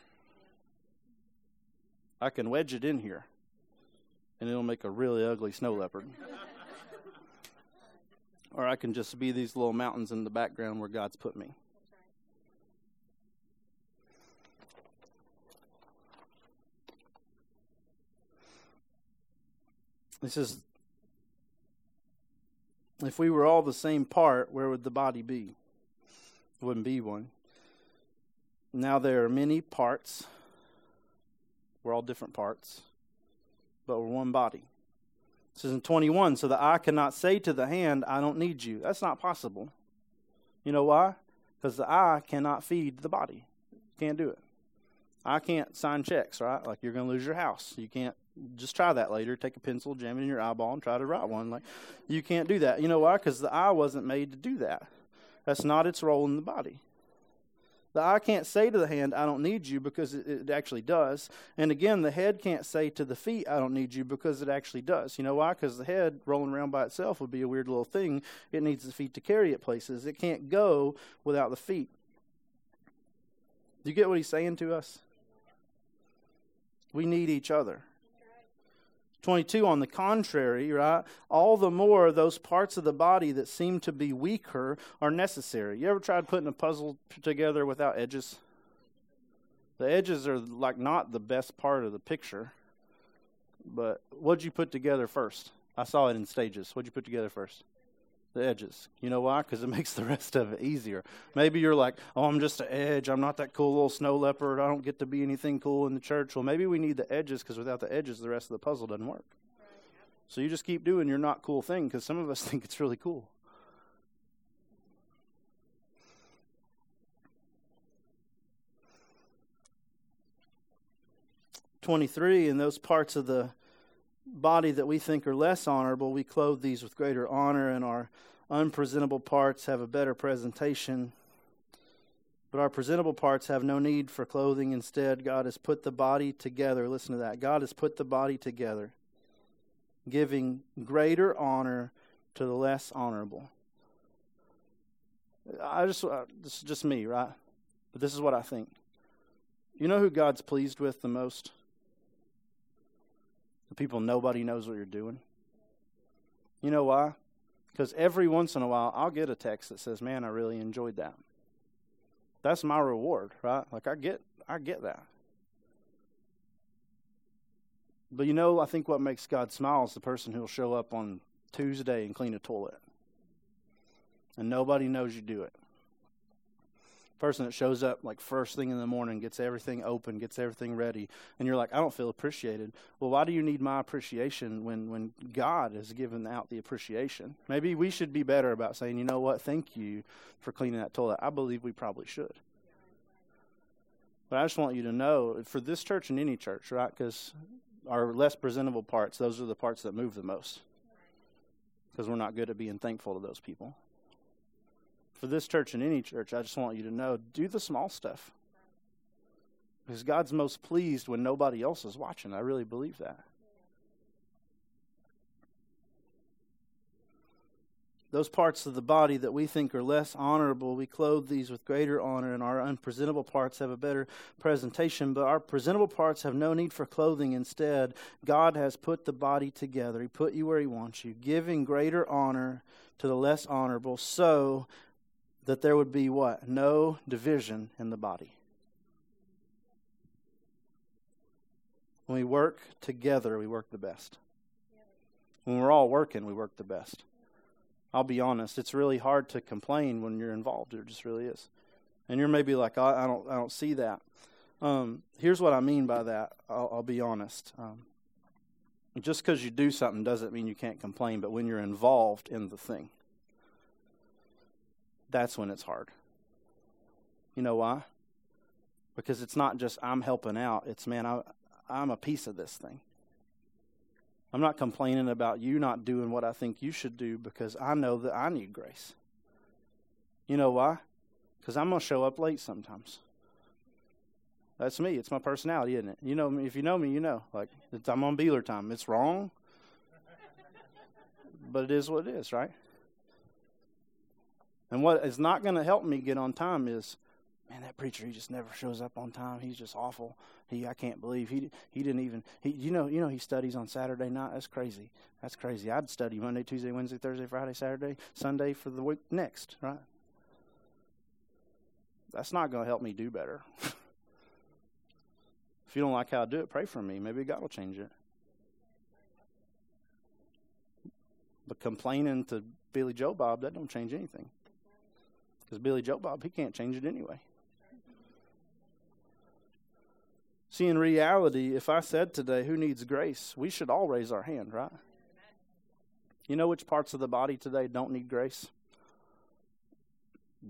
I can wedge it in here, and it'll make a really ugly snow leopard. or I can just be these little mountains in the background where God's put me. He says, if we were all the same part, where would the body be? It wouldn't be one. Now there are many parts. We're all different parts, but we're one body. It says in 21, so the eye cannot say to the hand, I don't need you. That's not possible. You know why? Because the eye cannot feed the body. Can't do it. I can't sign checks, right? Like you're going to lose your house. You can't just try that later. Take a pencil, jam it in your eyeball, and try to write one. Like you can't do that. You know why? Because the eye wasn't made to do that. That's not its role in the body. The eye can't say to the hand, I don't need you, because it, it, actually does. And again, the head can't say to the feet, I don't need you, because it actually does. You know why? Because the head rolling around by itself would be a weird little thing. It needs the feet to carry it places. It can't go without the feet. Do you get what he's saying to us? We need each other. 22, on the contrary, right? All the more those parts of the body that seem to be weaker are necessary. You ever tried putting a puzzle together without edges? The edges are like not the best part of the picture. But what'd you put together first? I saw it in stages. What'd you put together first? The edges. You know why? Because it makes the rest of it easier. Maybe you're like, oh, I'm just an edge. I'm not that cool little snow leopard. I don't get to be anything cool in the church. Well, maybe we need the edges because without the edges, the rest of the puzzle doesn't work. So you just keep doing your not cool thing because some of us think it's really cool. Twenty-three, and those parts of the body that we think are less honorable, we clothe these with greater honor, and our unpresentable parts have a better presentation. But our presentable parts have no need for clothing. Instead, God has put the body together. Listen to that. God has put the body together, giving greater honor to the less honorable. I just, uh, this is just me, right? But this is what I think. You know who God's pleased with the most? The people nobody knows what you're doing. You know why? Because every once in a while I'll get a text that says, "Man, I really enjoyed that." That's my reward, right? Like I get I get that. But you know, I think what makes God smile is the person who'll show up on Tuesday and clean a toilet. And nobody knows you do it person that shows up like first thing in the morning, gets everything open, gets everything ready, and you're like, I don't feel appreciated. Well, why do you need my appreciation when, when God has given out the appreciation? Maybe we should be better about saying, you know what, thank you for cleaning that toilet. I believe we probably should. But I just want you to know for this church and any church, right? Because our less presentable parts, those are the parts that move the most. Because we're not good at being thankful to those people for this church and any church, I just want you to know do the small stuff. Because God's most pleased when nobody else is watching. I really believe that. Those parts of the body that we think are less honorable, we clothe these with greater honor, and our unpresentable parts have a better presentation. But our presentable parts have no need for clothing. Instead, God has put the body together. He put you where He wants you, giving greater honor to the less honorable, so that there would be what? No division in the body. When we work together, we work the best. When we're all working, we work the best. I'll be honest, it's really hard to complain when you're involved. It just really is. And you're maybe like, I, I don't, I don't see that. Um, here's what I mean by that. I'll, I'll be honest. Um, just because you do something doesn't mean you can't complain, but when you're involved in the thing, that's when it's hard. You know why? Because it's not just I'm helping out, it's man, I, I'm a piece of this thing. I'm not complaining about you not doing what I think you should do because I know that I need grace. You know why? Because I'm going to show up late sometimes. That's me. It's my personality, isn't it? You know. If you know me, you know. Like I'm on Beeler time. It's wrong, but it is what it is, right? And what is not going to help me get on time is, man, that preacher he just never shows up on time. He's just awful. He I can't believe he he didn't even he you know you know he studies on Saturday night. That's crazy. That's crazy. I'd study Monday, Tuesday, Wednesday, Thursday, Friday, Saturday, Sunday for the week next, right? That's not going to help me do better. if you don't like how I do it, pray for me. Maybe God will change it. But complaining to Billy Joe Bob, that don't change anything. Because Billy Joe Bob, he can't change it anyway. See, in reality, if I said today, who needs grace, we should all raise our hand, right? You know which parts of the body today don't need grace?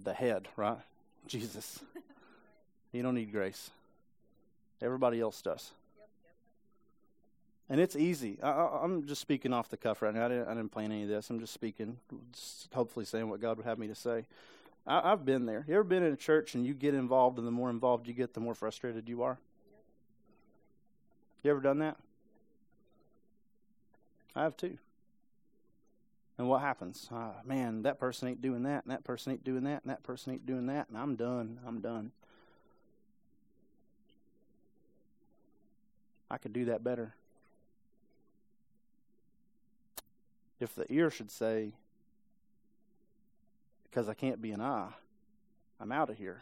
The head, right? Jesus. You don't need grace. Everybody else does. And it's easy. I, am just speaking off the cuff right now. I didn't, I didn't plan any of this. I'm just speaking, just hopefully saying what God would have me to say. I, have been there. You ever been in a church and you get involved, and the more involved you get, the more frustrated you are? You ever done that? I have too. And what happens? Ah, man, that person ain't doing that, and that person ain't doing that, and that person ain't doing that, and I'm done. I'm done. I could do that better. If the ear should say, because I can't be an eye. I'm out of here.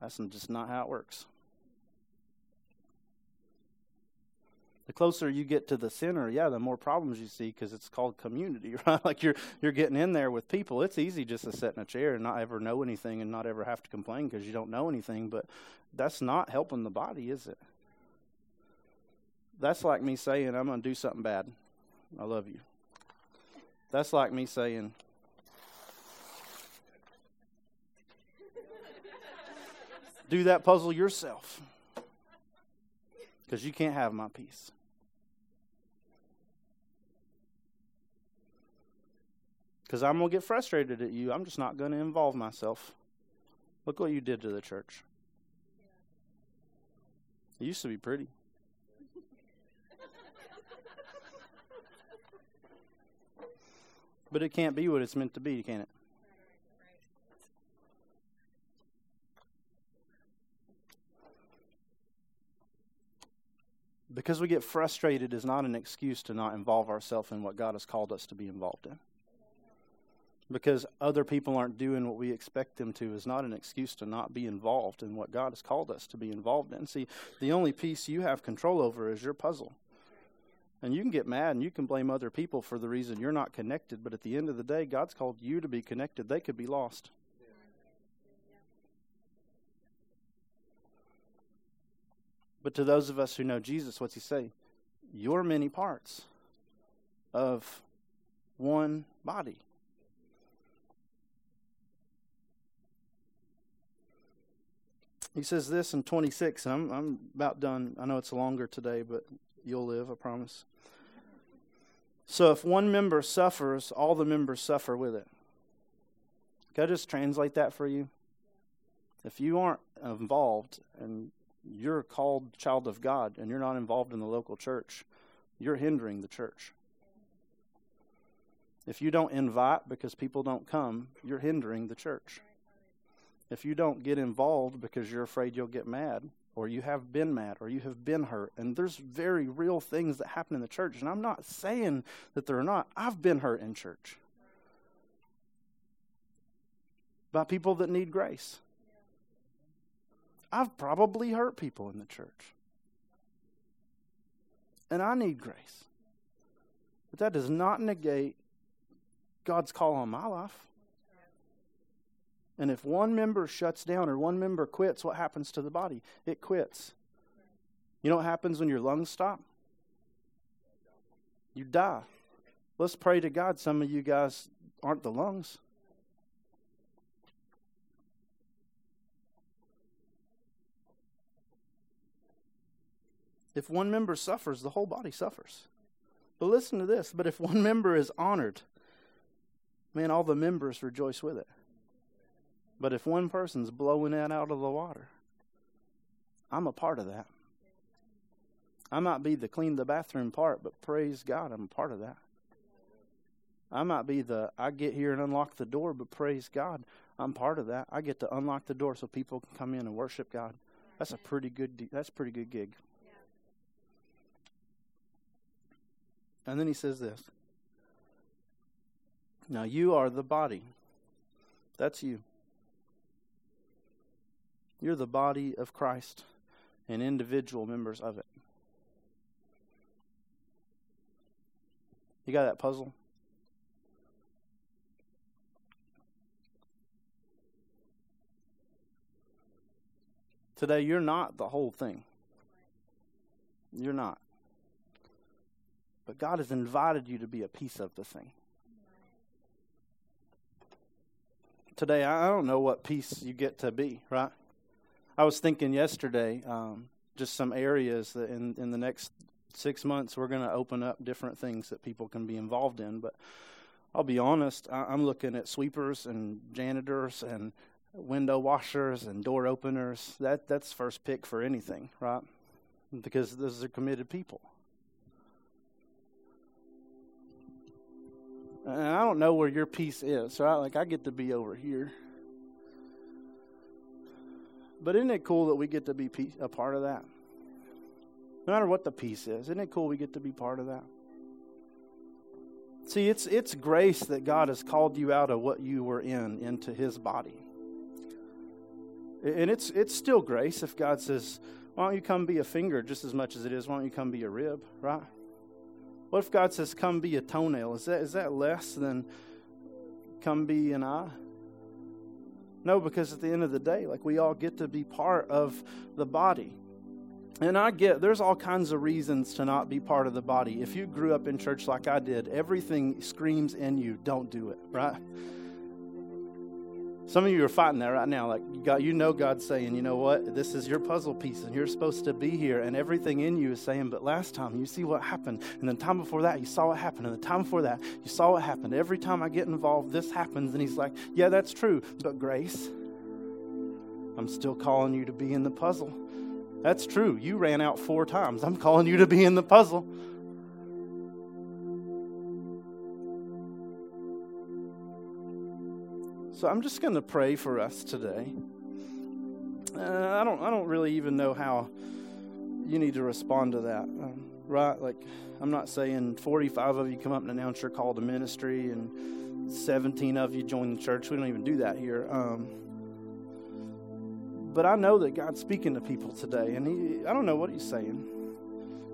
That's just not how it works. The closer you get to the center, yeah, the more problems you see because it's called community, right? Like you're you're getting in there with people. It's easy just to sit in a chair and not ever know anything and not ever have to complain because you don't know anything. But that's not helping the body, is it? That's like me saying I'm going to do something bad. I love you. That's like me saying do that puzzle yourself because you can't have my piece. Because I'm going to get frustrated at you. I'm just not going to involve myself. Look what you did to the church. It used to be pretty. but it can't be what it's meant to be, can it? Because we get frustrated is not an excuse to not involve ourselves in what God has called us to be involved in. Because other people aren't doing what we expect them to is not an excuse to not be involved in what God has called us to be involved in. See, the only piece you have control over is your puzzle. And you can get mad and you can blame other people for the reason you're not connected, but at the end of the day, God's called you to be connected. They could be lost. But to those of us who know Jesus, what's he say? You're many parts of one body. He says this in 26. I'm, I'm about done. I know it's longer today, but you'll live, I promise. So if one member suffers, all the members suffer with it. Can I just translate that for you? If you aren't involved and you're a called child of God and you're not involved in the local church, you're hindering the church. If you don't invite because people don't come, you're hindering the church. If you don't get involved because you're afraid you'll get mad, or you have been mad, or you have been hurt, and there's very real things that happen in the church, and I'm not saying that they're not. I've been hurt in church by people that need grace. I've probably hurt people in the church. And I need grace. But that does not negate God's call on my life. And if one member shuts down or one member quits, what happens to the body? It quits. You know what happens when your lungs stop? You die. Let's pray to God. Some of you guys aren't the lungs. If one member suffers, the whole body suffers. But listen to this. But if one member is honored, man, all the members rejoice with it. But if one person's blowing that out of the water, I'm a part of that. I might be the clean the bathroom part, but praise God, I'm a part of that. I might be the I get here and unlock the door, but praise God, I'm part of that. I get to unlock the door so people can come in and worship God. That's a pretty good that's a pretty good gig. And then he says this. Now you are the body. That's you. You're the body of Christ and individual members of it. You got that puzzle? Today, you're not the whole thing. You're not. But God has invited you to be a piece of the thing. Today, I don't know what piece you get to be, right? I was thinking yesterday, um, just some areas that in, in the next six months we're going to open up different things that people can be involved in. But I'll be honest, I, I'm looking at sweepers and janitors and window washers and door openers. That that's first pick for anything, right? Because those are committed people. And I don't know where your piece is, right? Like I get to be over here. But isn't it cool that we get to be a part of that? No matter what the piece is, isn't it cool we get to be part of that? See, it's it's grace that God has called you out of what you were in into His body, and it's it's still grace if God says, "Why don't you come be a finger just as much as it is? Why don't you come be a rib?" Right? What if God says, "Come be a toenail"? Is that is that less than come be an eye? No, because at the end of the day, like we all get to be part of the body. And I get there's all kinds of reasons to not be part of the body. If you grew up in church like I did, everything screams in you, don't do it, right? Some of you are fighting that right now. Like you got you know God's saying, you know what, this is your puzzle piece and you're supposed to be here, and everything in you is saying, but last time you see what happened, and the time before that you saw what happened, and the time before that you saw what happened. Every time I get involved, this happens, and he's like, Yeah, that's true, but grace, I'm still calling you to be in the puzzle. That's true. You ran out four times. I'm calling you to be in the puzzle. So I'm just going to pray for us today. Uh, I don't. I don't really even know how you need to respond to that, um, right? Like, I'm not saying 45 of you come up and announce your call to ministry, and 17 of you join the church. We don't even do that here. Um, but I know that God's speaking to people today, and he, I don't know what He's saying.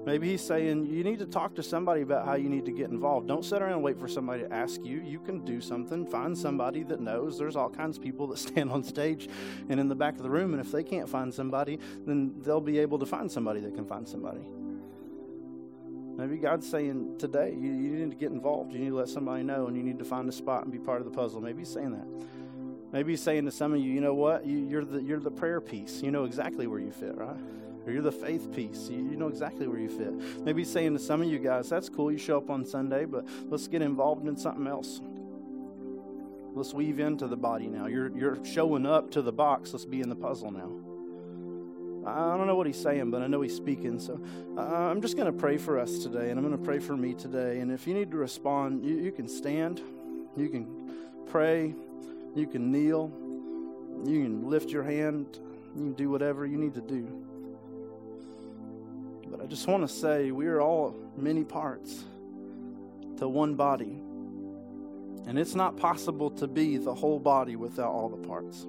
Maybe He's saying you need to talk to somebody about how you need to get involved. Don't sit around and wait for somebody to ask you. You can do something. Find somebody that knows. There's all kinds of people that stand on stage and in the back of the room, and if they can't find somebody, then they'll be able to find somebody that can find somebody. Maybe God's saying today you, you need to get involved. You need to let somebody know, and you need to find a spot and be part of the puzzle. Maybe He's saying that. Maybe he's saying to some of you, you know what? You, are the, you're the prayer piece. You know exactly where you fit, right? Or you're the faith piece. You, you know exactly where you fit. Maybe he's saying to some of you guys, that's cool. You show up on Sunday, but let's get involved in something else. Let's weave into the body now. You're, you're showing up to the box. Let's be in the puzzle now. I don't know what he's saying, but I know he's speaking. So uh, I'm just going to pray for us today, and I'm going to pray for me today. And if you need to respond, you, you can stand, you can pray, you can kneel. You can lift your hand. You can do whatever you need to do. I just want to say we are all many parts to one body. And it's not possible to be the whole body without all the parts.